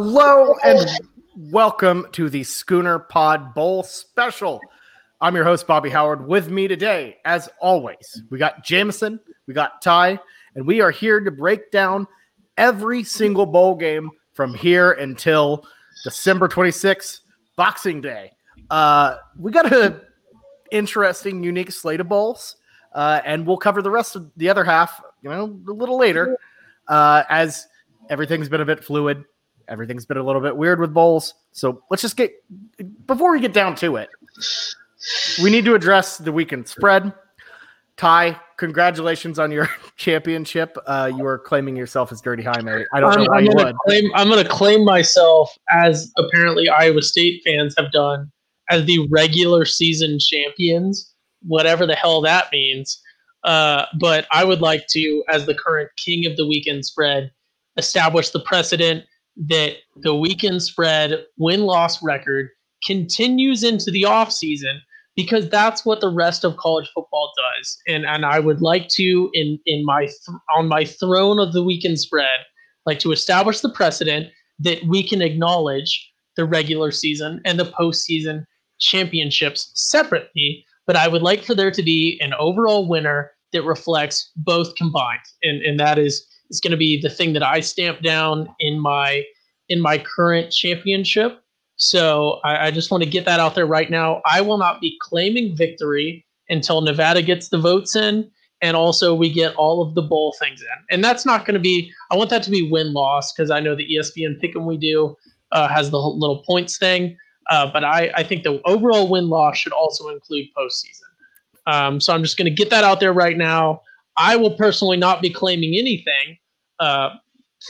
Hello and welcome to the Schooner Pod Bowl special. I'm your host, Bobby Howard. With me today, as always, we got Jameson, we got Ty, and we are here to break down every single bowl game from here until December 26th, Boxing Day. Uh, we got a interesting, unique slate of bowls, uh, and we'll cover the rest of the other half, you know, a little later, uh, as everything's been a bit fluid. Everything's been a little bit weird with bowls. So let's just get before we get down to it. We need to address the weekend spread. Ty, congratulations on your championship. Uh, you are claiming yourself as Dirty Jaime. I don't I'm, know why I'm you would. claim I'm gonna claim myself as apparently Iowa State fans have done as the regular season champions, whatever the hell that means. Uh, but I would like to, as the current king of the weekend spread, establish the precedent that the weekend spread win loss record continues into the offseason because that's what the rest of college football does. And and I would like to in in my th- on my throne of the weekend spread like to establish the precedent that we can acknowledge the regular season and the postseason championships separately. But I would like for there to be an overall winner that reflects both combined, and and that is is going to be the thing that I stamp down in my in my current championship. So I, I just want to get that out there right now. I will not be claiming victory until Nevada gets the votes in, and also we get all of the bowl things in. And that's not going to be. I want that to be win loss because I know the ESPN pick'em we do uh, has the little points thing. Uh, but I, I think the overall win loss should also include postseason. Um, so I'm just going to get that out there right now. I will personally not be claiming anything. Uh,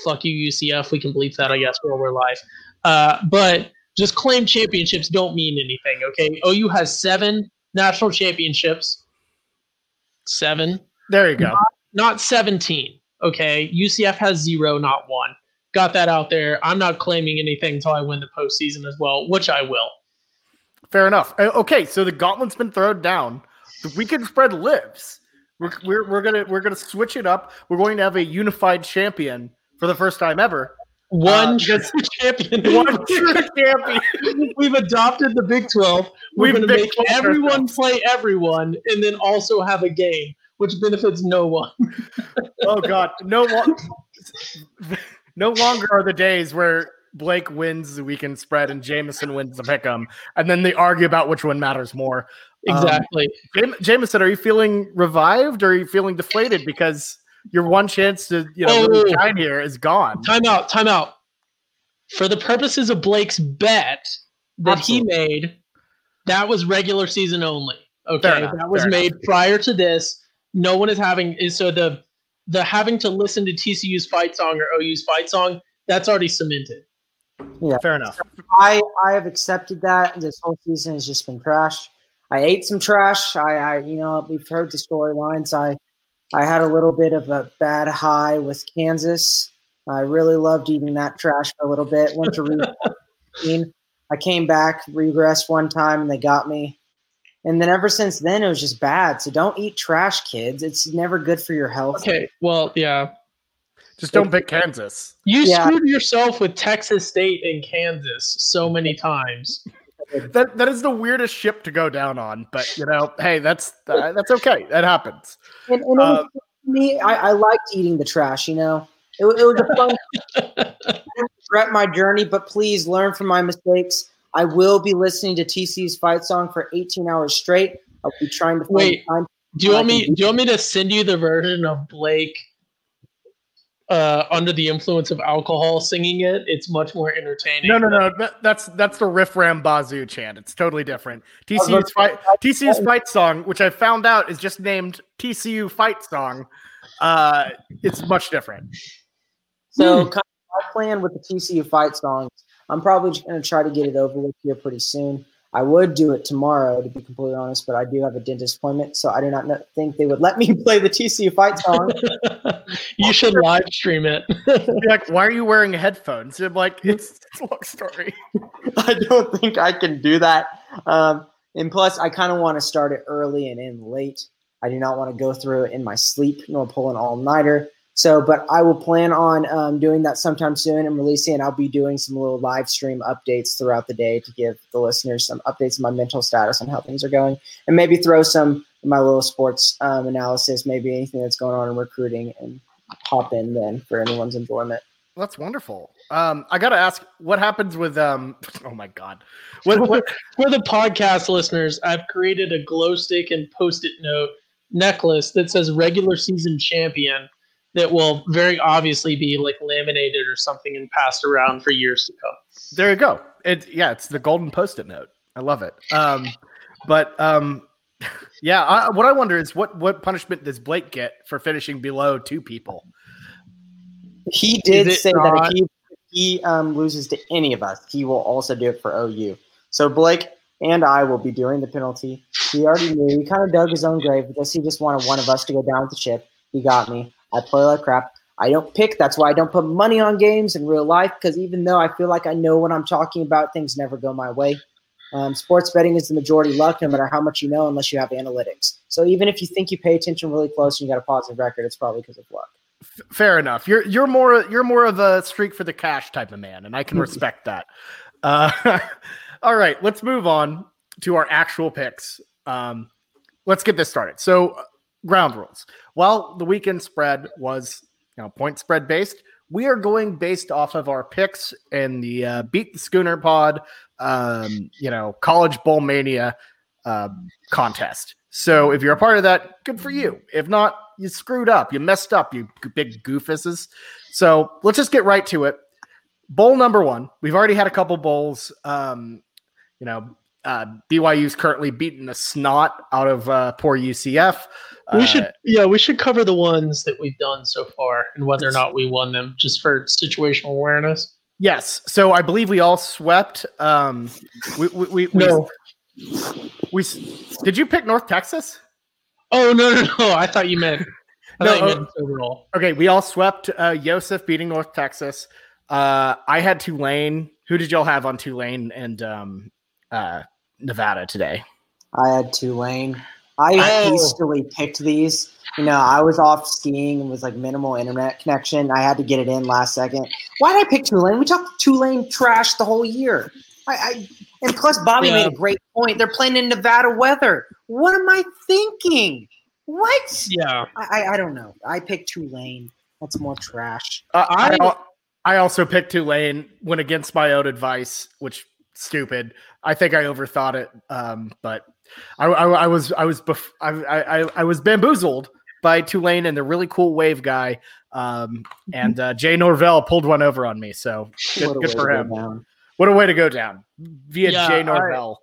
fuck you, UCF. We can bleep that, I guess, while we're live. Uh, but just claim championships don't mean anything, okay? OU has seven national championships. Seven, There you go. not 17, okay? UCF has zero, not one. Got that out there. I'm not claiming anything until I win the postseason as well, which I will. Fair enough. Okay, so the gauntlet's been thrown down. The weekend spread lives. We're, we're, we're gonna we're gonna switch it up. We're going to have a unified champion for the first time ever. One Uh, true champion. One true champion. We've adopted the Big 12. We're We've going to make everyone play everyone and then also have a game, which benefits no one. Oh God, no lo- no longer are the days where Blake wins the weekend spread and Jameson wins the pick'em, and then they argue about which one matters more. Um, Exactly. Jam- Jameson, are you feeling revived or are you feeling deflated because your one chance to you know really Oh. shine here is gone? time out. Time out. For the purposes of Blake's bet that he made, that was regular season only. Okay. enough, that was fair made prior to this. No one is having is so the the having to listen to TCU's fight song or OU's fight song, that's already cemented. Yeah, fair enough. I I have accepted that. This whole season has just been trash. I ate some trash. I, I you know we've heard the storylines. I I had a little bit of a bad high with Kansas. I really loved eating that trash for a little bit. Went to re- I came back, regressed one time, and they got me. And then ever since then, it was just bad. So don't eat trash, kids. It's never good for your health. Okay. Well, yeah. Just don't pick Kansas. You Yeah. screwed yourself with Texas State and Kansas so many times. That that is the weirdest ship to go down on, but you know, hey, that's that's okay. That happens. And, and Um, me, I, I liked eating the trash. You know, it, it was a fun. I regret my journey, but please learn from my mistakes. I will be listening to TC's fight song for 18 hours straight. I'll be trying to find Wait. time. Do you I want me? do Do you want me to send you the version of Blake uh, under the influence of alcohol singing it? It's much more entertaining. No, no, no. That, that's that's the Riff Ram Bazoo chant. It's totally different. TCU's fight TCU's fight song, which I found out is just named TCU fight song. Uh, it's much different. So, Hmm. kind of my plan with the TCU fight song, I'm probably just going to try to get it over with here pretty soon. I would do it tomorrow, to be completely honest, but I do have a dentist appointment, so I do not know, think they would let me play the TCU fight song. you should live stream it. Like, why are you wearing headphones? I'm like, it's, it's a long story. I don't think I can do that. Um, and plus, I kind of want to start it early and end late. I do not want to go through it in my sleep nor pull an all nighter. So, but I will plan on um, doing that sometime soon and releasing it. I'll be doing some little live stream updates throughout the day to give the listeners some updates on my mental status on how things are going, and maybe throw some my little sports um, analysis, maybe anything that's going on in recruiting, and hop in then for anyone's enjoyment. That's wonderful. Um, I got to ask, what happens with um? Oh my god, what, what, for the podcast listeners, I've created a glow stick and post-it note necklace that says regular season champion that will very obviously be like laminated or something and passed around for years to come. There you go. It yeah, it's the golden post-it note. I love it. Um, but um, yeah, I, what I wonder is what what punishment does Blake get for finishing below two people? He did say not? that if he, if he um, loses to any of us, he will also do it for OU. So Blake and I will be doing the penalty. He already knew. He kind of dug his own grave because he just wanted one of us to go down with the ship. He got me. I play like crap. I don't pick. That's why I don't put money on games in real life because even though I feel like I know what I'm talking about, things never go my way. Um, sports betting is the majority luck, no matter how much you know, unless you have analytics. So even if you think you pay attention really close and you got a positive record, it's probably because of luck. Fair enough. You're you're more you're more of a streak for the cash type of man, and I can respect that. Uh, all right, let's move on to our actual picks. Um, let's get this started. So, ground rules. Well, the weekend spread was you know point spread based. We are going based off of our picks in the uh, beat the schooner pod, um, you know, college bowl mania uh, contest. So if you're a part of that, good for you. If not, you screwed up. You messed up, you big goofuses. So let's just get right to it. Bowl number one. We've already had a couple bowls. Um, you know, uh, BYU's currently beating the snot out of uh, poor UCF. We should, uh, yeah, we should cover the ones that we've done so far and whether or not we won them, just for situational awareness. Yes. So I believe we all swept. Um, we, we, we, no. we, we did you pick North Texas? Oh no no no! I thought you meant. I no, you meant uh, overall. Okay, we all swept uh, Joseph beating North Texas. Uh, I had Tulane. Who did y'all have on Tulane and um, uh, Nevada today? I had Tulane. I oh. hastily picked these. You know, I was off skiing and was like minimal internet connection. I had to get it in last second. Why did I pick Tulane? We talked Tulane trash the whole year. I, I and plus Bobby yeah. made a great point. They're playing in Nevada weather. What am I thinking? What? Yeah. I, I don't know. I picked Tulane. That's more trash. Uh, I I also picked Tulane. Went against my own advice, which stupid. I think I overthought it. Um, but I, I, I was I was bef- I, I I was bamboozled by Tulane and the really cool wave guy. Um, and uh, Jay Norvell pulled one over on me. So good, good for him. What a way to go down via yeah, Jay Norvell.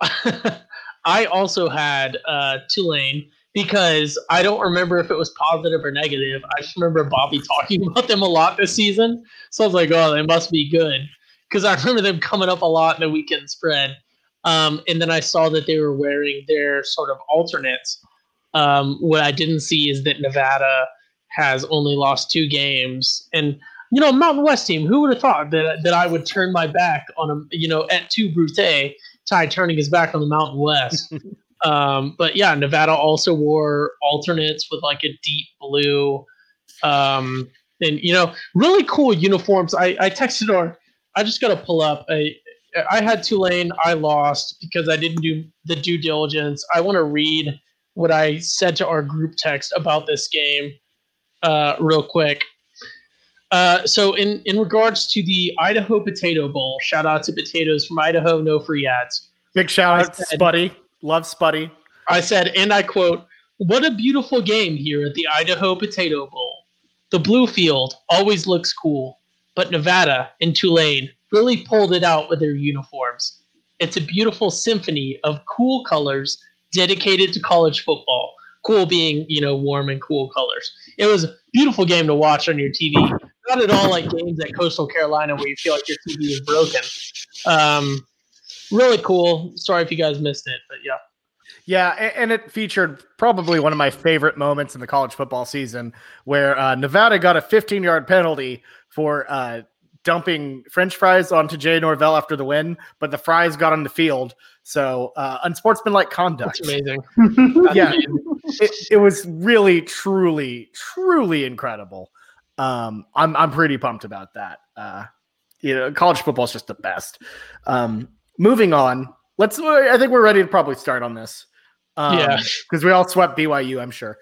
I, I also had uh, Tulane because I don't remember if it was positive or negative. I just remember Bobby talking about them a lot this season. So I was like, oh, they must be good. Because I remember them coming up a lot in the weekend spread. Um, and then I saw that they were wearing their sort of alternates. Um, what I didn't see is that Nevada has only lost two games. And, you know, Mountain West team, who would have thought that, that I would turn my back on a, you know, at two Brute, Ty turning his back on the Mountain West. um, but yeah, Nevada also wore alternates with like a deep blue. Um, and, you know, really cool uniforms. I, I texted or I just got to pull up a, I had Tulane. I lost because I didn't do the due diligence. I want to read what I said to our group text about this game uh, real quick. Uh, so, in, in regards to the Idaho Potato Bowl, shout out to potatoes from Idaho, no free ads. Big shout out to Spuddy. Love Spuddy. I said, and I quote, What a beautiful game here at the Idaho Potato Bowl. The blue field always looks cool, but Nevada and Tulane really pulled it out with their uniforms. It's a beautiful symphony of cool colors dedicated to college football. Cool being, you know, warm and cool colors. It was a beautiful game to watch on your TV. Not at all like games at Coastal Carolina where you feel like your TV is broken. Um, really cool. Sorry if you guys missed it, but yeah. Yeah, and it featured probably one of my favorite moments in the college football season, where uh, Nevada got a 15 yard penalty for uh, dumping French fries onto Jay Norvell after the win, but the fries got on the field. So uh, unsportsmanlike conduct. That's amazing. Yeah, it, it, was really, truly, truly incredible. Um, I'm I'm pretty pumped about that. Uh, you know, college football is just the best. Um, moving on, let's. I think we're ready to probably start on this. Um, yeah, because we all swept BYU, I'm sure.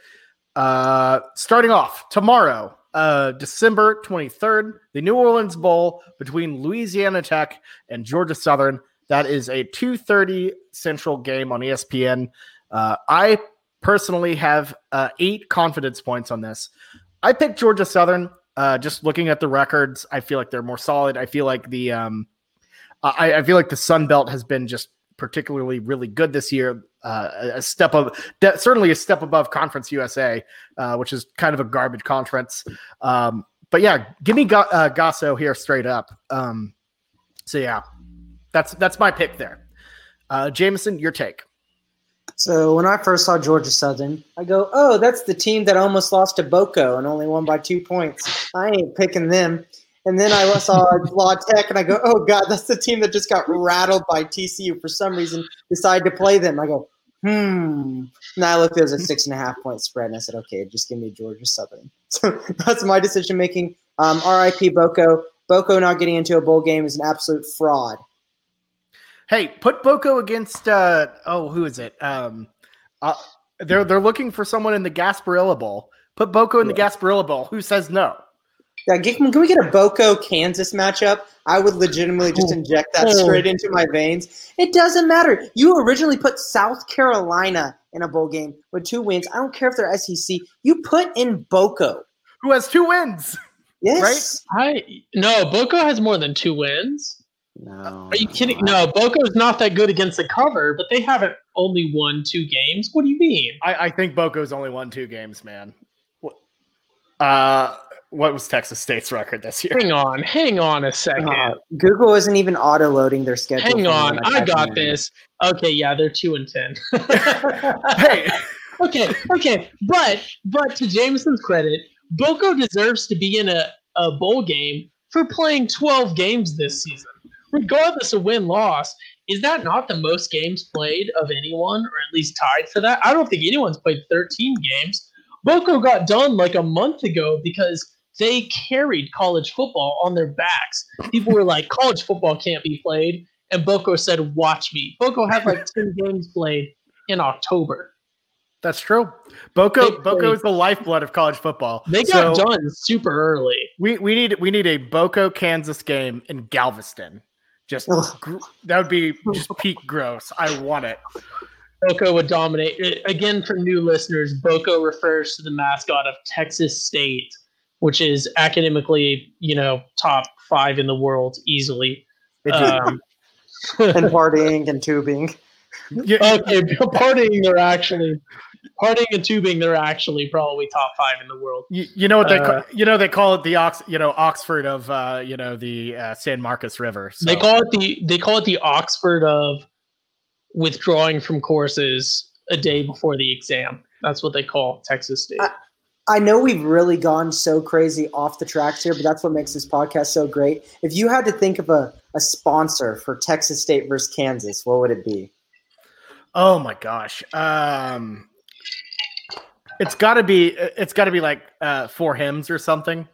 Uh, starting off tomorrow, uh, December 23rd, the New Orleans Bowl between Louisiana Tech and Georgia Southern. That is a 2:30 Central game on ESPN. Uh, I personally have uh, eight confidence points on this. I picked Georgia Southern. Uh, just looking at the records, I feel like they're more solid. I feel like the um, I, I feel like the Sun Belt has been just particularly really good this year. Uh, a step of certainly a step above Conference USA, uh, which is kind of a garbage conference. Um, but yeah, give me Ga- uh, Gasso here straight up. Um, so yeah, that's that's my pick there. Uh, Jameson, your take. So when I first saw Georgia Southern, I go, "Oh, that's the team that almost lost to Boko and only won by two points. I ain't picking them." And then I saw La Tech, and I go, "Oh God, that's the team that just got rattled by TCU for some reason. Decided to play them." I go, "Hmm." And I looked, there was a six and a half point spread, and I said, "Okay, just give me Georgia Southern." So that's my decision making. Um, R.I.P. Boko. Boko not getting into a bowl game is an absolute fraud. Hey, put Boko against uh oh, who is it? Um uh, they're they're looking for someone in the Gasparilla Bowl. Put Boko in yeah. the Gasparilla Bowl. Who says no? Yeah, can, can we get a Boko Kansas matchup? I would legitimately just inject that straight into my veins. It doesn't matter. You originally put South Carolina in a bowl game with two wins. I don't care if they're SEC. You put in Boko, who has two wins. Yes, right. I no Boko has more than two wins. No. Are you kidding? No, Boko's not that good against the cover, but they haven't only won two games. What do you mean? I, I think Boko's only won two games, man. What, uh, what was Texas State's record this year? Hang on, hang on a second. Uh, Google isn't even auto loading their schedule. Hang on, I got this. Okay, yeah, they're two and ten. hey, okay, okay, but but to Jameson's credit, Boko deserves to be in a, a bowl game for playing twelve games this season regardless of win loss, is that not the most games played of anyone, or at least tied for that? I don't think anyone's played 13 games. Boko got done like a month ago because they carried college football on their backs. People were like, college football can't be played. And Boko said, watch me. Boko had like 10 games played in October. That's true. Boko Boko is the lifeblood of college football. They got so done super early. We we need we need a Boko Kansas game in Galveston. Just gr- that would be just peak gross. I want it. Boko would dominate. Again, for new listeners, Boko refers to the mascot of Texas State, which is academically, you know, top five in the world easily. Um, and partying and tubing. Yeah. Okay, partying they're actually partying and tubing they're actually probably top five in the world. You, you know what they uh, you know they call it the Ox you know Oxford of uh, you know the uh, San Marcos River. So. They call it the they call it the Oxford of withdrawing from courses a day before the exam. That's what they call Texas State. I, know we've really gone so crazy off the tracks here, but that's what makes this podcast so great. If you had to think of a, a sponsor for Texas State versus Kansas, what would it be? Oh my gosh. Um, it's got to be. It's got to be like uh, four hymns or something,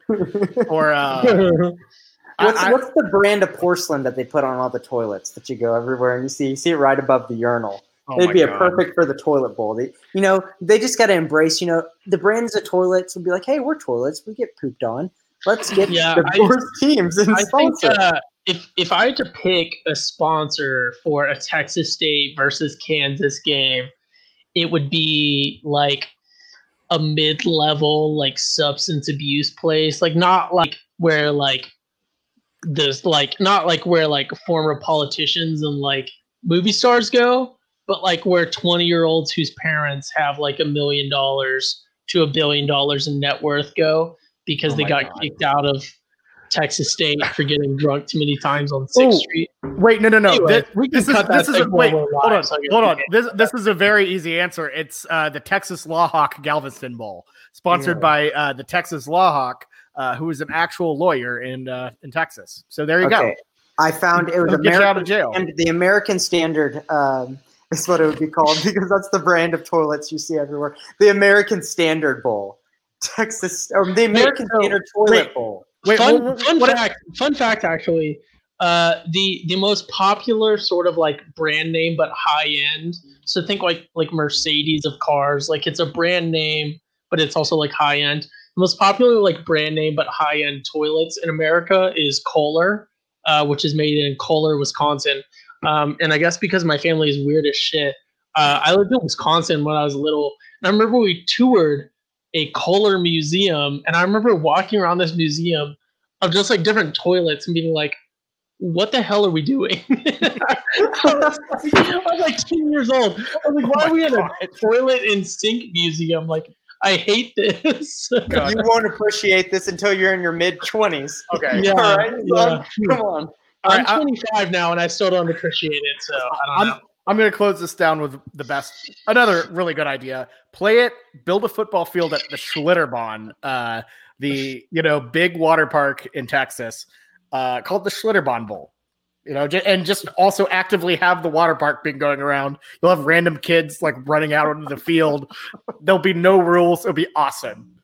or. Uh, what's, I, what's the brand of porcelain that they put on all the toilets that you go everywhere and you see you see it right above the urinal? Oh It'd be a perfect for the toilet bowl. They, you know, they just got to embrace. You know, the brands of toilets would be like, "Hey, we're toilets. We get pooped on. Let's get yeah, the worst teams and I sponsor." Think, uh, if if I had to pick a sponsor for a Texas State versus Kansas game, it would be like a mid-level like substance abuse place, like not like where like this like not like where like former politicians and like movie stars go, but like where 20 year olds whose parents have like a million dollars to a billion dollars in net worth go because oh they got God. kicked out of Texas State for getting drunk too many times on Sixth Street. Wait, no, no, no. Anyway, this, we can this cut is, that this is a, wait, hold on, so hold on. This this is a very easy answer. It's uh, the Texas Lawhawk Galveston Bowl, sponsored yeah. by uh, the Texas Lawhawk, uh, who is an actual lawyer in uh, in Texas. So there you okay. go. I found it was It'll get you out of jail. and the American Standard um, is what it would be called because that's the brand of toilets you see everywhere. The American Standard Bowl, Texas, or the American so- Standard Toilet wait. Bowl. Wait, fun, what- fun what- fact. Fun fact, actually, uh, the the most popular sort of like brand name but high end. So think like like Mercedes of cars. Like it's a brand name, but it's also like high end. The most popular like brand name but high end toilets in America is Kohler, uh, which is made in Kohler, Wisconsin. Um, and I guess because my family is weird as shit, uh, I lived in Wisconsin when I was little, and I remember we toured a Kohler museum, and I remember walking around this museum of just like different toilets and being like, "What the hell are we doing?" I, was like, I was like ten years old. I was like, "Why Oh are we my in a toilet and sink museum?" Like, I hate this. You won't appreciate this until you're in your mid twenties. Okay. yeah, All right, yeah. Come on. I'm right, I- 25 now, and I still don't appreciate it. So I don't I'm, I'm going to close this down with the best. Another really good idea. Play it. Build a football field at the Schlitterbahn, uh, the you know big water park in Texas, uh, called the Schlitterbahn Bowl. You know, and just also actively have the water park being going around. You'll have random kids like running out onto the field. There'll be no rules. It'll be awesome.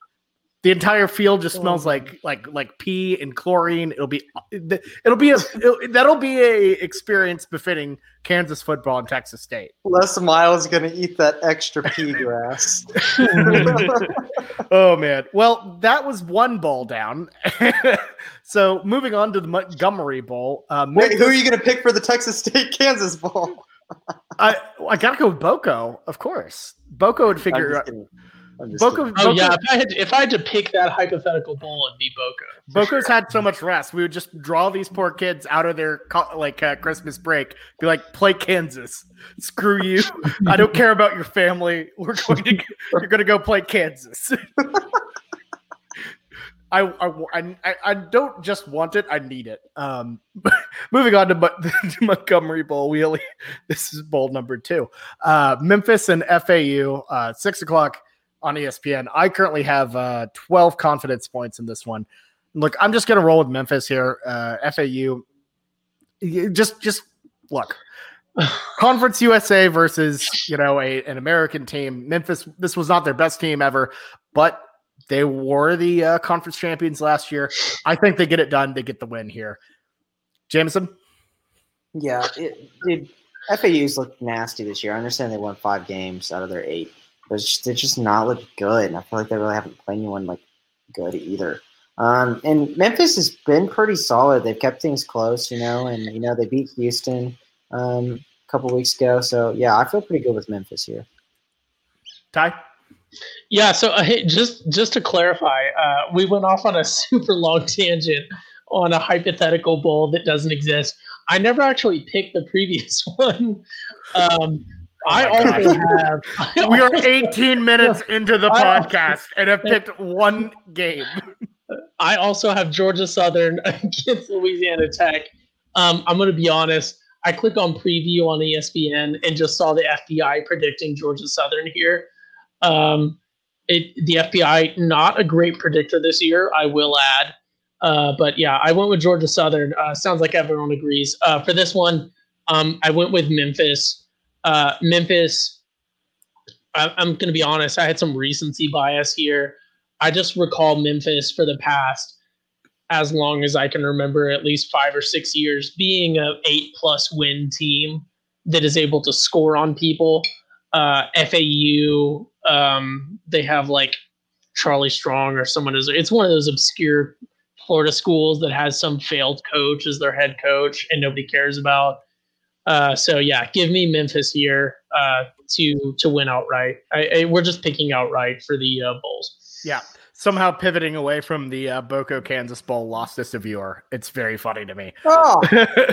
The entire field just smells like like like pee and chlorine. It'll be it'll be a it'll, that'll be a experience befitting Kansas football and Texas State. Les Miles is gonna eat that extra pea grass. Oh man. Well, that was one bowl down. so moving on to the Montgomery Bowl. Uh, Wait, who are you gonna pick for the Texas State Kansas Bowl? I I gotta go with Boko, of course. Boko would figure out. kidding. I'm just Boko, kidding. Oh Boko- yeah, if I had to, if I had to pick that hypothetical bowl, it'd be Boko. Boko's had so much rest. We would just draw these poor kids out of their like uh, Christmas break. Be like, play Kansas. Screw you. I don't care about your family. We're going to you're going to go play Kansas. I, I, I, I don't just want it. I need it. Um, moving on to, Mon- to Montgomery Bowl. We only, this is bowl number two. Uh, Memphis and FAU. Uh, six o'clock on ESPN. I currently have uh, 12 confidence points in this one. Look, I'm just going to roll with Memphis here. Uh, FAU, just just look. Conference USA versus you know a an American team. Memphis. This was not their best team ever, but they were the uh, conference champions last year. I think they get it done. They get the win here. Jameson. Yeah, it, dude, FAU's looked nasty this year. I understand they won five games out of their eight, but it's just, they're just not look good. And I feel like they really haven't played anyone like good either. Um, and Memphis has been pretty solid. They've kept things close, you know, and you know they beat Houston um, a couple weeks ago. So yeah, I feel pretty good with Memphis here. Ty. Yeah, so uh, hey, just just to clarify, uh, we went off on a super long tangent on a hypothetical bowl that doesn't exist. I never actually picked the previous one. Um, I Oh also have. We are 18 minutes into the podcast and have picked one game. I also have Georgia Southern against Louisiana Tech. Um, I'm going to be honest. I click on preview on ESPN and just saw the FPI predicting Georgia Southern here. Um, it, the FPI not a great predictor this year, I will add. Uh, but yeah, I went with Georgia Southern. Uh, sounds like everyone agrees. Uh, for this one, um, I went with Memphis. Uh, Memphis. I, I'm going to be honest. I had some recency bias here. I just recall Memphis for the past as long as I can remember, at least five or six years, being a eight plus win team that is able to score on people. Uh, FAU, um, they have like Charlie Strong or someone is. It's one of those obscure Florida schools that has some failed coach as their head coach and nobody cares about. Uh, so yeah, give me Memphis here uh, to to win outright. I, I, we're just picking outright for the uh, Bulls. Yeah. Somehow pivoting away from the uh, Boko Kansas Bowl lost this a viewer. It's very funny to me. Oh,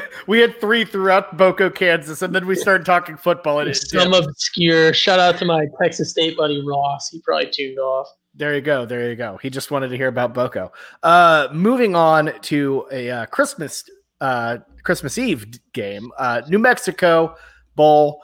we had three throughout Boko, Kansas, and then we started talking football. And it Some dipped. obscure. Shout out to my Texas State buddy Ross. He probably tuned off. There you go. There you go. He just wanted to hear about Boko. Uh, moving on to a uh, Christmas uh, Christmas Eve game. Uh, New Mexico Bowl,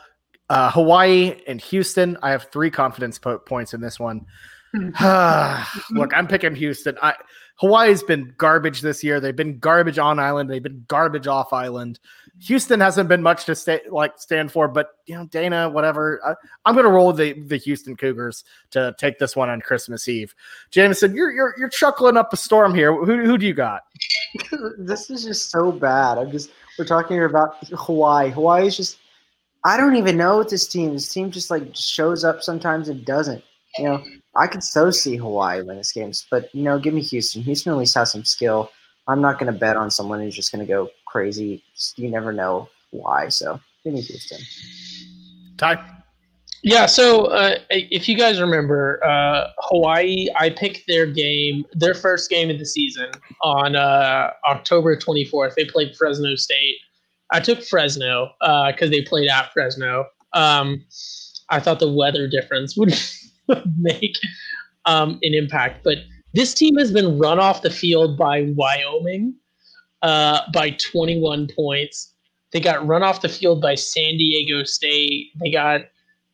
uh, Hawaii and Houston. I have three confidence po- points in this one. Look, I'm picking Houston. I Hawaii's been garbage this year. They've been garbage on island. They've been garbage off island. Houston hasn't been much to stay like stand for, but you know, Dana, whatever. I, am going to roll the the Houston Cougars to take this one on Christmas Eve. Jameson, you're you're you're chuckling up a storm here. Who who do you got? this is just so bad. I'm just we're talking here about Hawaii. Hawaii is just I don't even know what this team. This team just like shows up sometimes and doesn't. You know, I could so see Hawaii win this game, but you know, give me Houston. Houston at least has some skill. I'm not going to bet on someone who's just going to go crazy. You never know why. So give me Houston. Ty. Yeah, so uh, if you guys remember, uh, Hawaii, I picked their game, their first game of the season on uh, October 24th. They played Fresno State. I took Fresno because uh, they played at Fresno. Um, I thought the weather difference would make um, an impact, but this team has been run off the field by Wyoming uh, by 21 points. They got run off the field by San Diego State. They got,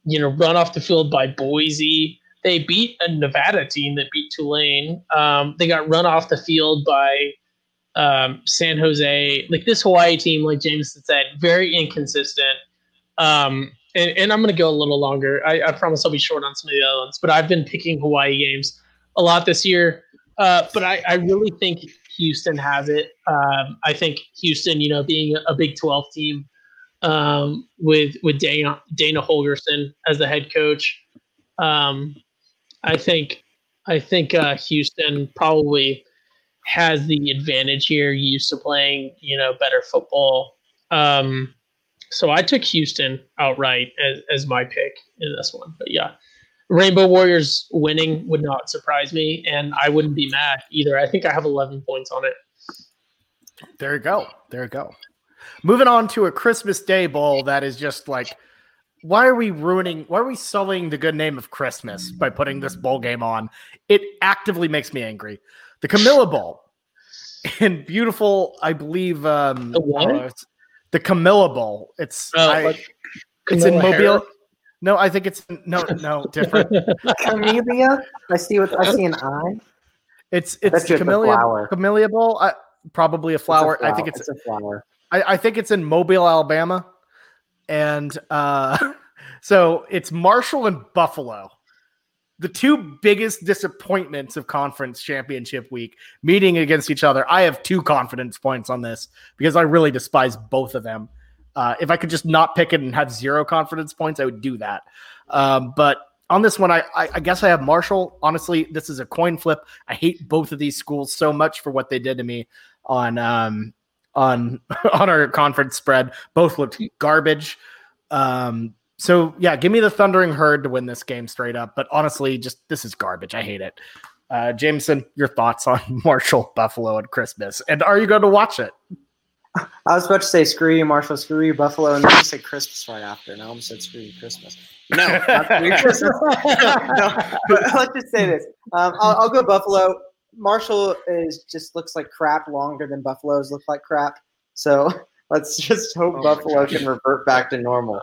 you know, run off the field by Boise. They beat a Nevada team that beat Tulane. Um, they got run off the field by um, San Jose. Like this Hawaii team, like James said, very inconsistent. Um, and, and, I'm going to go a little longer. I, I, promise I'll be short on some of the other ones, but I've been picking Hawaii games a lot this year. Uh, but I, I, really think Houston has it. Um, I think Houston, you know, being a Big 12 team um, with with Dana, Dana Holgorsen as the head coach, um, I think I think uh, Houston probably has the advantage here. Used to playing, you know, better football. Um, so I took Houston outright as, as my pick in this one. But yeah, Rainbow Warriors winning would not surprise me, and I wouldn't be mad either. I think I have 11 points on it. There you go. There you go. Moving on to a Christmas Day bowl that is just like, why are we ruining, why are we sullying the good name of Christmas by putting this bowl game on? It actively makes me angry. The Camellia Bowl in beautiful, I believe, um, the, uh, the Camilla Bowl. It's, oh, I, like it's in Mobile. Harris? No, I think it's no, no, different. Camellia. I see what I see an eye. It's it's the camellia camellia bowl. I, probably a flower. a flower. I think it's, it's a flower. I, I, think it's in Mobile, Alabama, and uh, so it's Marshall and Buffalo, the two biggest disappointments of conference championship week, meeting against each other. I have two confidence points on this because I really despise both of them. Uh, if I could just not pick it and have zero confidence points, I would do that. Um, but on this one, I, I, I guess I have Marshall. Honestly, this is a coin flip. I hate both of these schools so much for what they did to me on um, on on our conference spread. Both looked garbage. Um, so yeah, give me the Thundering Herd to win this game straight up. But honestly, just this is garbage. I hate it. Uh, Jameson, your thoughts on Marshall Buffalo at Christmas, and are you going to watch it? I was about to say screw you, Marshall, screw you, Buffalo, and then you said Christmas right after, and I almost said screw you, Christmas. No, not Christmas. no, but let's just say this. Um, I'll, I'll, go Buffalo. Marshall is just looks like crap longer than Buffaloes look like crap. So let's just hope oh Buffalo can revert back to normal.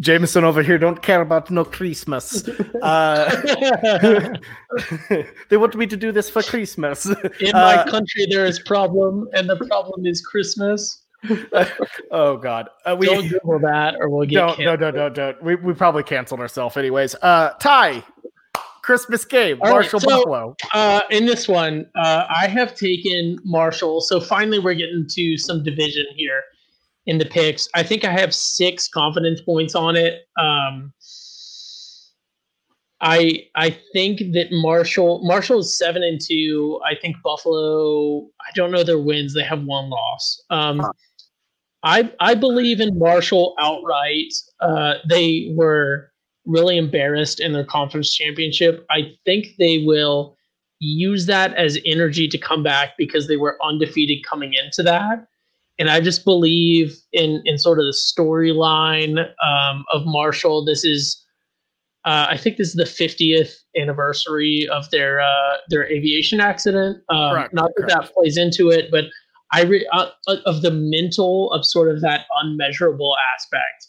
Jameson over here don't care about no Christmas. Uh, they want me to do this for Christmas. In my uh, country, there is problem, and the problem is Christmas. oh God! Uh, we don't Google that, or we'll get don't, canceled. no, no, no, don't. We we probably canceled ourselves anyways. Uh, Ty, Christmas game, All Marshall right, so, Buffalo. Uh, in this one, uh, I have taken Marshall. So finally, we're getting to some division here in the picks. I think I have six confidence points on it. Um, I I think that Marshall Marshall is seven and two. I think Buffalo. I don't know their wins. They have one loss. Um, I I believe in Marshall outright. Uh, they were really embarrassed in their conference championship. I think they will use that as energy to come back because they were undefeated coming into that and I just believe in in sort of the storyline um, of Marshall. This is, uh, I think, this is the 50th anniversary of their uh, their aviation accident. Um, correct, not that correct. that plays into it, but I re- uh, uh, of the mental of sort of that unmeasurable aspect.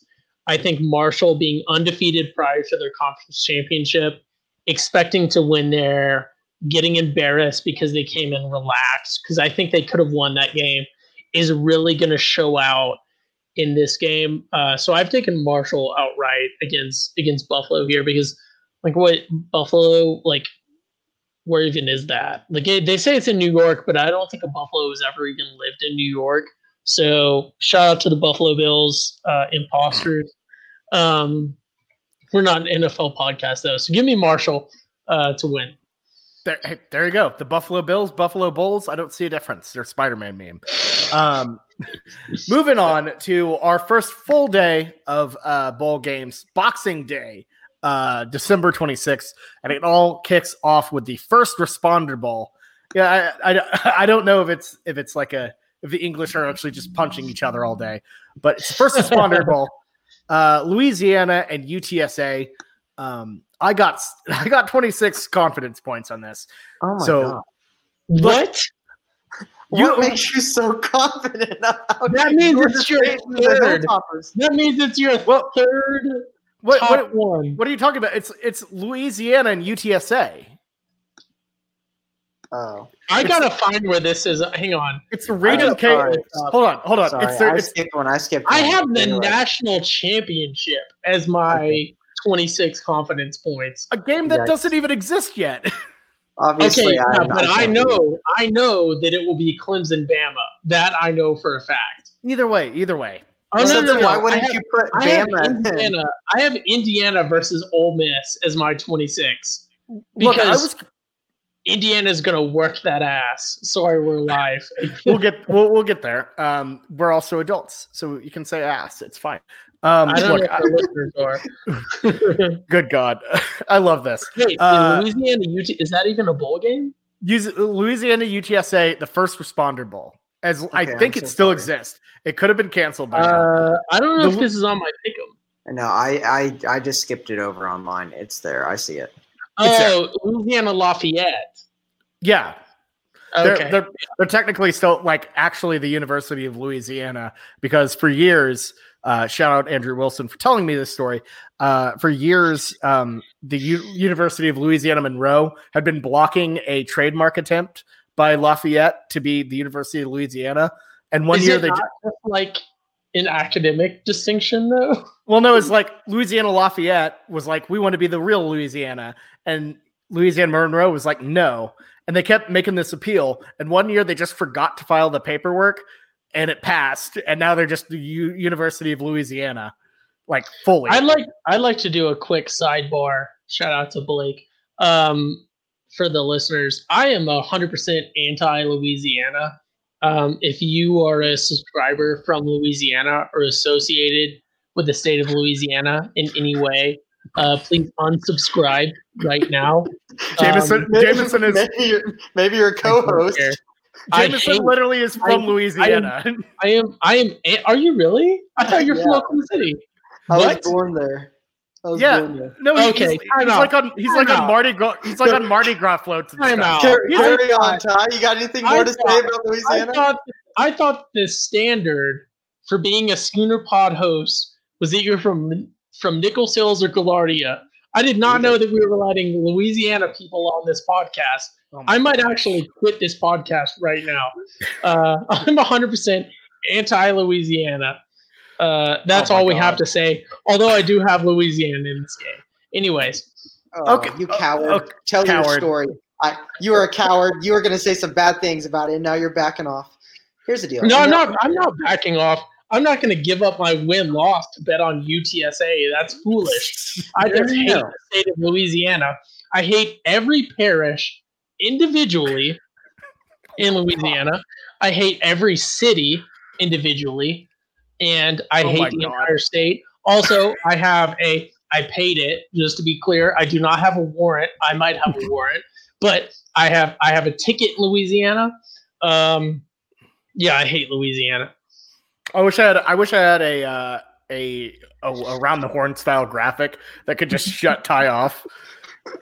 I think Marshall being undefeated prior to their conference championship expecting to win there, getting embarrassed because they came in relaxed, because I think they could have won that game, is really going to show out in this game. Uh, so I've taken Marshall outright against against Buffalo here because like what Buffalo like where even is that? Like they say it's in New York, but I don't think a Buffalo has ever even lived in New York. So shout out to the Buffalo Bills uh, imposters. Um, we're not an NFL podcast though, so give me Marshall uh, to win. There, hey, there you go. The Buffalo Bills, Buffalo Bulls. I don't see a difference. They're Spider-Man meme. Um, moving on to our first full day of uh, bowl games, Boxing Day, uh, December 26th, and it all kicks off with the first responder ball. Yeah, I, I, I don't know if it's if it's like a if the English are actually just punching each other all day, but it's the first responder ball. Uh, Louisiana and UTSA. Um, I got I got 26 confidence points on this. Oh my So, god! What? What You- makes you so confident? About That means Georgia it's your State third. That means it's your Well, third What top what, one. what are you talking about? It's it's Louisiana and UTSA. Oh, I gotta find where this is. Hang on. It's the Region Oh, Hold on, hold on. sorry, It's the, I it's, skipped one. I skipped. I have the Anyway. national championship as my 26 confidence points. a game that Yikes. doesn't even exist yet. Okay, Obviously, I, yeah, but I can't know, I know that it will be Clemson, Bama. That I know for a fact. either way, either way. Oh So no, no, then no! Why I wouldn't have, you put I have Bama? in? Indiana. I have Indiana versus Ole Miss as my 26 Look, I because was Indiana's gonna work that ass. Sorry, we're live. we'll get we'll, we'll get there. Um, we're also adults, so you can say ass. It's fine. Um, I don't look, know what the listeners are. good God, I love this. Wait, Uh, Louisiana UT is that even a bowl game? Use Louisiana UTSA, the first responder bowl. As I think I'm it so still sorry. exists. It could have been canceled by now. Uh, I don't know The if this is on my pick'em. No, I, I, I just skipped it over online. It's there. I see it. Oh, Louisiana Lafayette. Yeah, they're, Okay. they're they're technically still like actually the University of Louisiana because for years, uh, shout out Andrew Wilson for telling me this story. Uh, for years, um, the U- University of Louisiana Monroe had been blocking a trademark attempt by Lafayette to be the University of Louisiana, and one Is year they not just like an academic distinction though? well no it's like Louisiana Lafayette was like we want to be the real Louisiana, and Louisiana Monroe was like no, and they kept making this appeal, and one year they just forgot to file the paperwork, and it passed, and now they're just the U- University of Louisiana, like fully. I'd like I'd like to do a quick sidebar. Shout out to Blake. Um, for the listeners, I am hundred percent anti Louisiana. Um, if you are a subscriber from Louisiana or associated with the state of Louisiana in any way, uh, please unsubscribe right now. Jameson, Um, Jameson is maybe your maybe your co-host. Care. I Jameson hate- literally is from I- Louisiana. I am. I am. Are you really? I thought you're from Yeah. Oklahoma City. I was born there. Was Yeah. born there. no, he- Okay, he's, he's like on he's like on. Mardi Gras. He's like on Mardi Gras floats. And Time stuff. out. Carry, I carry on, Ty. You got anything I more to say thought- about I Louisiana? thought I thought the standard for being a schooner pod host was that you're from from Nichols Hills or Gaillardia. I did not know that we were letting Louisiana people on this podcast. Oh I might actually quit this podcast right now. Uh, I'm 100% anti Louisiana. Uh, that's Oh all we God. have to say. Although I do have Louisiana in this game. Anyways, Oh, Okay, you coward. okay, Tell your story. I, you are a coward. You were going to say some bad things about it, and now you're backing off. Here's the deal. No, I'm not. I'm not backing off. I'm not going to give up my win loss to bet on UTSA. That's foolish. I just hate the state of Louisiana. I hate every parish individually in Louisiana. I hate every city individually, and I Oh hate the God. entire state. Also, I have a. I paid it. Just to be clear, I do not have a warrant. I might have a warrant, but I have. I have a ticket Louisiana. Um, yeah, I hate Louisiana. I wish I had. I wish I had a uh, a, a around the horn style graphic that could just shut Ty off.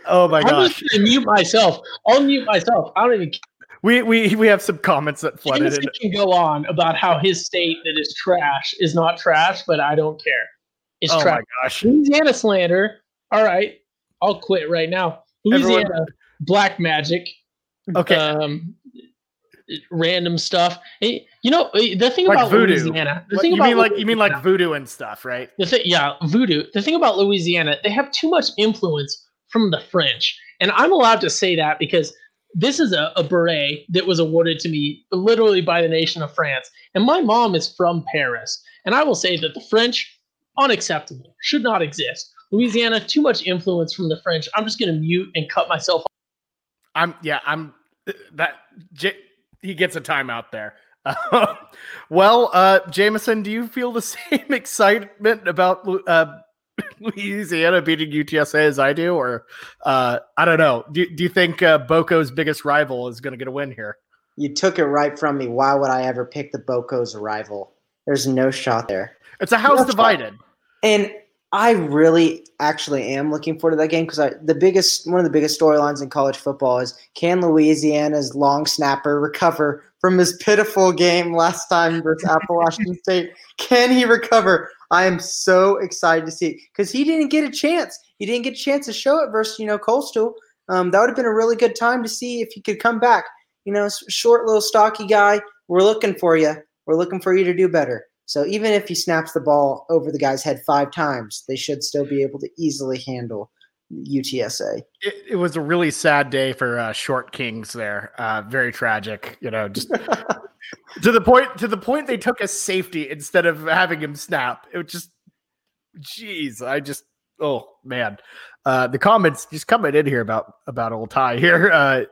Oh my god. I'm gosh, just gonna mute myself. I'll mute myself. I don't even. we we we have some comments that flooded in. Jameson can go on about how his state that is trash is not trash, but I don't care. It's Oh trash. my gosh, Louisiana slander. All right, I'll quit right now. Louisiana, Everyone- black magic, Okay. um, random stuff. Hey, you know the thing Like about voodoo. Louisiana. The What- thing you about mean like you mean like voodoo and stuff, right? the thing, yeah, voodoo. The thing about Louisiana, they have too much influence from the French, and I'm allowed to say that because this is a, a beret that was awarded to me literally by the nation of France, and my mom is from Paris, and I will say that the French, unacceptable, should not exist. Louisiana, too much influence from the French. I'm just going to mute and cut myself. off. I'm yeah, I'm that J- he gets a timeout there. well, uh Jameson, do you feel the same excitement about uh Louisiana beating UTSA as I do, or uh I don't know. Do, do you think uh, Boko's biggest rival is going to get a win here? You took it right from me. Why would I ever pick the Boko's rival? There's no shot there. It's a house That's divided. And I really actually am looking forward to that game because the biggest one of the biggest storylines in college football is can Louisiana's long snapper recover from his pitiful game last time versus Appalachian State? Can he recover? I am so excited to see it because he didn't get a chance. He didn't get a chance to show it versus you know Coastal. Um, that would have been a really good time to see if he could come back. You know, short little stocky guy. We're looking for you. We're looking for you to do better. So even if he snaps the ball over the guy's head five times, they should still be able to easily handle UTSA. It, it was a really sad day for uh, short kings there. Uh, very tragic, you know, just to the point to the point they took a safety instead of having him snap. It was just, jeez, I just, oh man, uh, the comments just coming in here about about old Ty here. Uh,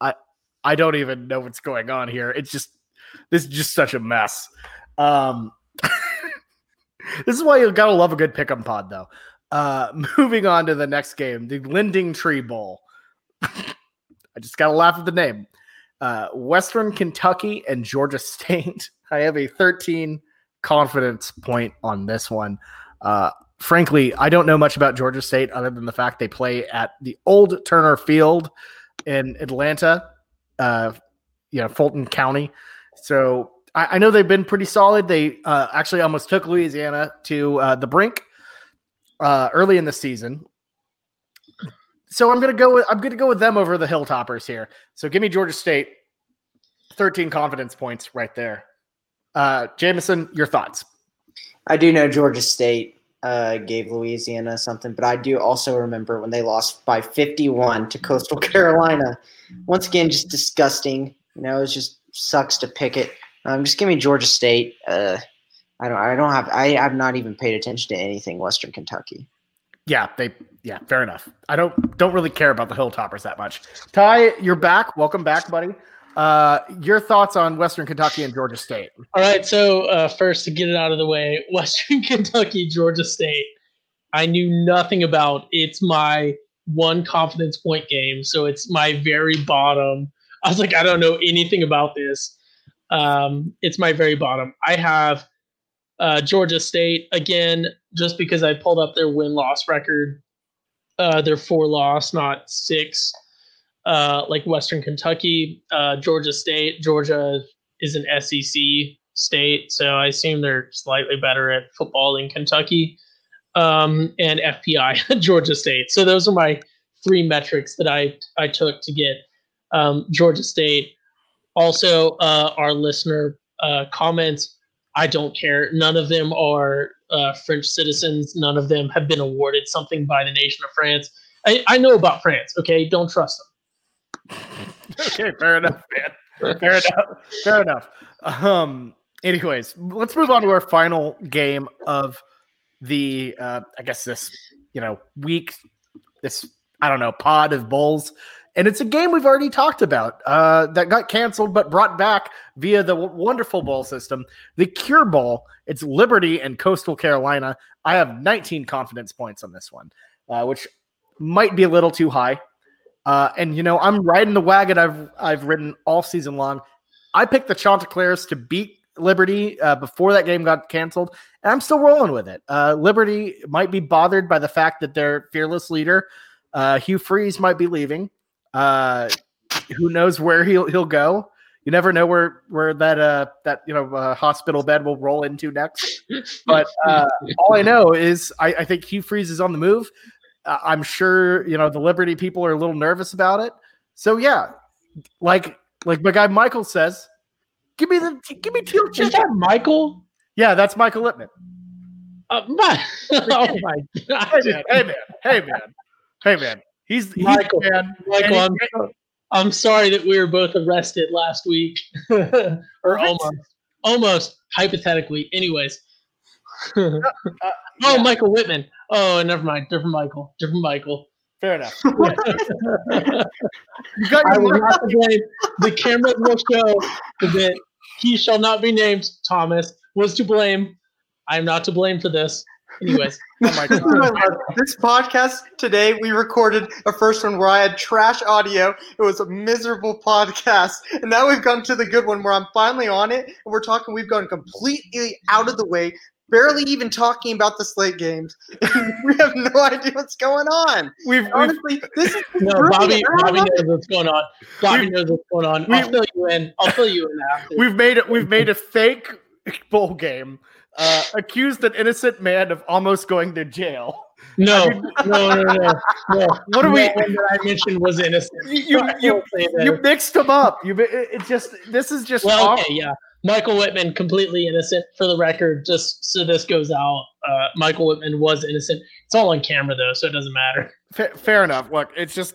I I don't even know what's going on here. It's just this is just such a mess. Um, this is why you gotta love a good pick'em pod, though. Uh, moving on to the next game, the Lending Tree Bowl. I just gotta laugh at the name. Uh, Western Kentucky and Georgia State. I have a 13 confidence point on this one. Uh, frankly, I don't know much about Georgia State other than the fact they play at the old Turner Field in Atlanta, uh, you know, Fulton County. So I, I know they've been pretty solid. They uh, actually almost took Louisiana to uh, the brink uh, early in the season. So I'm gonna go with I'm gonna go with them over the Hilltoppers here. So give me Georgia State, 13 confidence points right there. Uh, Jameson, your thoughts? I do know Georgia State uh, gave Louisiana something, but I do also remember when they lost by 51 to Coastal Carolina. Once again, just disgusting. You know, it just sucks to pick it. Um, just give me Georgia State. Uh, I don't. I don't have. I have not even paid attention to anything Western Kentucky. Yeah, they yeah, fair enough. I don't don't really care about the Hilltoppers that much. Ty, you're back. Welcome back, buddy. Uh, your thoughts on Western Kentucky and Georgia State? All right, so uh, first to get it out of the way, Western Kentucky, Georgia State. I knew nothing about. It's my one confidence point game, so it's my very bottom. I was like, I don't know anything about this. Um, it's my very bottom. I have uh, Georgia State again, just because I pulled up their win loss record. Uh, they're four loss, not six. Uh, like Western Kentucky, uh, Georgia State. Georgia is an SEC state, so I assume they're slightly better at football than Kentucky. Um, and FPI, Georgia State. So those are my three metrics that I I took to get um, Georgia State. Also, uh, our listener uh, comments. I don't care. None of them are uh, French citizens. None of them have been awarded something by the nation of France. I, I know about France. Okay, don't trust them. Okay, fair enough, man. Fair enough. Fair enough. Um. Anyways, let's move on to our final game of the. Uh, I guess this, you know, week. This I don't know pod of bowls, and it's a game we've already talked about uh, that got canceled but brought back via the w- wonderful bowl system, the Cure Bowl. It's Liberty and Coastal Carolina. I have 19 confidence points on this one, uh, which might be a little too high. Uh, and you know, I'm riding the wagon I've I've ridden all season long. I picked the Chanticleers to beat Liberty uh, before that game got canceled, and I'm still rolling with it. Uh, Liberty might be bothered by the fact that their fearless leader, uh, Hugh Freeze, might be leaving. Uh, who knows where he'll he'll go? You never know where where that uh that you know uh, hospital bed will roll into next. But uh, all I know is I, I think Hugh Freeze is on the move. Uh, I'm sure you know the Liberty people are a little nervous about it. So yeah, like like my guy Michael says, give me the give me teal Is chicken. that Michael? Yeah, that's Michael Lippman. Uh, my, oh my Hey man, hey man, hey man, hey man. He's, he's Michael, man. Michael, I'm, I'm sorry that we were both arrested last week, or What? almost, almost hypothetically. Anyways, uh, uh, oh, yeah. Michael Whitman. Oh, never mind, different Michael, different Michael. Fair enough. I You got your will not to blame. The cameras will show that he shall not be named. Thomas was to blame. I am not to blame for this. Anyways, Oh my This, God. This podcast today, we recorded a first one where I had trash audio. It was a miserable podcast, and now we've gone to the good one where I'm finally on it, and we're talking. We've gone completely out of the way, barely even talking about the slate games. we have no idea what's going on. We've, we've Honestly, this is no. Bobby. Bobby knows what's going on. Bobby We- knows what's going on. I'll fill you in. I'll fill you in after. we've made it. We've made a fake bowl game. Uh, accused an innocent man of almost going to jail. No, no, no, no, no. What are we- that I mentioned was innocent. You you won't say that. you mixed them up. You it, it just this is just well, okay, yeah. Michael Whitman completely innocent for the record. Just so this goes out, uh, Michael Whitman was innocent. It's all on camera though, so it doesn't matter. Fa- fair enough. Look, it's just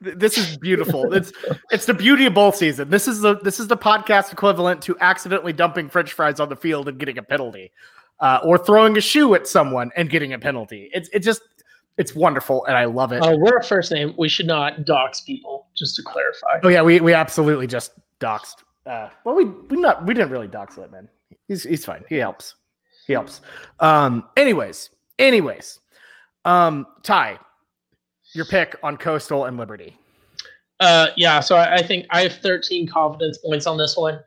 this is beautiful. It's it's the beauty of bowl season. This is the this is the podcast equivalent to accidentally dumping French fries on the field and getting a penalty, uh, or throwing a shoe at someone and getting a penalty. It's it just it's wonderful and I love it. Uh, we're a first name. We should not dox people. Just to clarify. Oh yeah, we we absolutely just doxed. Uh, well, we we not we didn't really dox Littman. He's he's fine. He helps. He helps. Um. Anyways, anyways, um. Ty, your pick on Coastal and Liberty. Uh, yeah, so I, I think I have 13 confidence points on this one.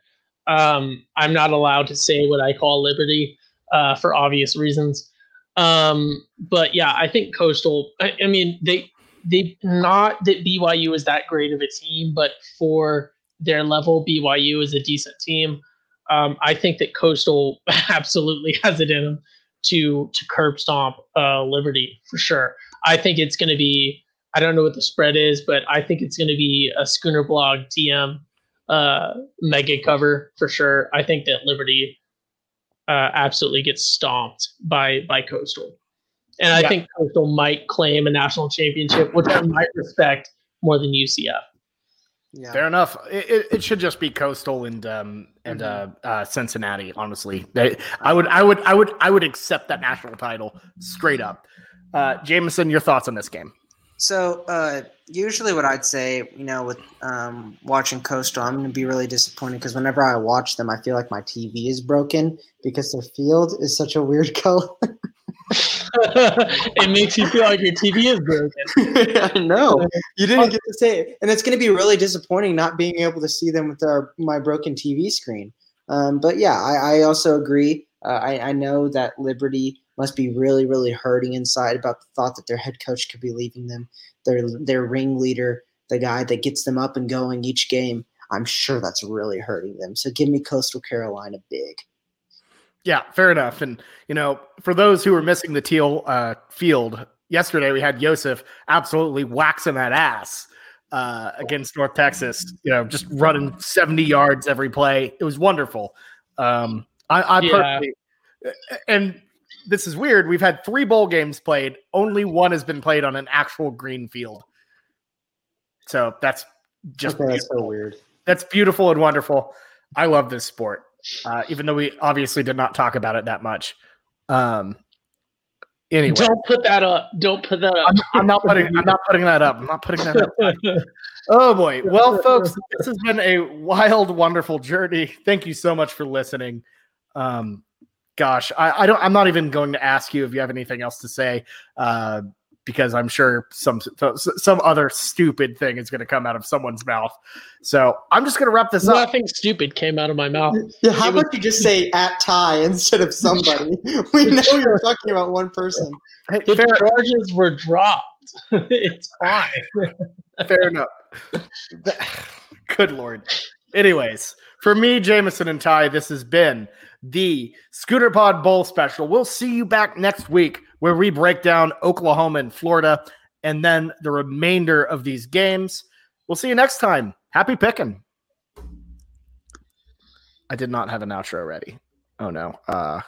Um, I'm not allowed to say what I call Liberty uh, for obvious reasons. Um, but yeah, I think Coastal. I, I mean, they they not that BYU is that great of a team, but for their level, BYU is a decent team. Um, I think that Coastal absolutely has it in them to to curb stomp uh, Liberty for sure. I think it's going to be I don't know what the spread is, but I think it's going to be a Schooner Blog TM uh, mega cover for sure. I think that Liberty uh, absolutely gets stomped by by Coastal, and I Yeah. think Coastal might claim a national championship, which I might respect more than UCF. Yeah. Fair enough. It, it, it should just be Coastal and um and uh, uh Cincinnati. Honestly, They- I would I would I would I would accept that national title straight up. Uh, Jameson, your thoughts on this game? So uh, usually, what I'd say, you know, with um, watching Coastal, I'm going to be really disappointed because whenever I watch them, I feel like my TV is broken because the field is such a weird color. it makes you feel like your TV is broken. I know. You didn't get to say it. and it's going to be really disappointing not being able to see them with our my broken TV screen. Um, but yeah, I, I also agree. Uh, I, I know that Liberty must be really, really hurting inside about the thought that their head coach could be leaving them. Their their ringleader, the guy that gets them up and going each game. I'm sure that's really hurting them. So give me Coastal Carolina big. Yeah, fair enough. And you know, for those who were missing the teal uh, field yesterday, we had Yosef absolutely waxing that ass uh, against North Texas. You know, just running seventy yards every play. It was wonderful. Um, I, I Yeah. personally, and this is weird. We've had three bowl games played. Only one has been played on an actual green field. So that's just okay, that's beautiful. so weird. that's beautiful and wonderful. I love this sport, uh, even though we obviously did not talk about it that much. Um, anyway, Don't put that up. Don't put that up. I'm, I'm not putting I'm not putting that up. I'm not putting that up. Oh boy. Well, folks, this has been a wild, wonderful journey. Thank you so much for listening. Um, gosh, I, I don't. I'm not even going to ask you if you have anything else to say, uh, because I'm sure some some other stupid thing is going to come out of someone's mouth. So I'm just going to wrap this up. Nothing stupid came out of my mouth. Yeah, how It was- about you just say at Ty instead of somebody? we know you're talking about one person. Hey, The fair, charges were dropped. it's fine. fair enough. Good lord. Anyways, for me, Jameson and Ty, this has been the Schooner Pod Bowl special. We'll see you back next week where we break down Oklahoma and Florida and then the remainder of these games. We'll see you next time. Happy picking. I did not have an outro ready. Oh no. Uh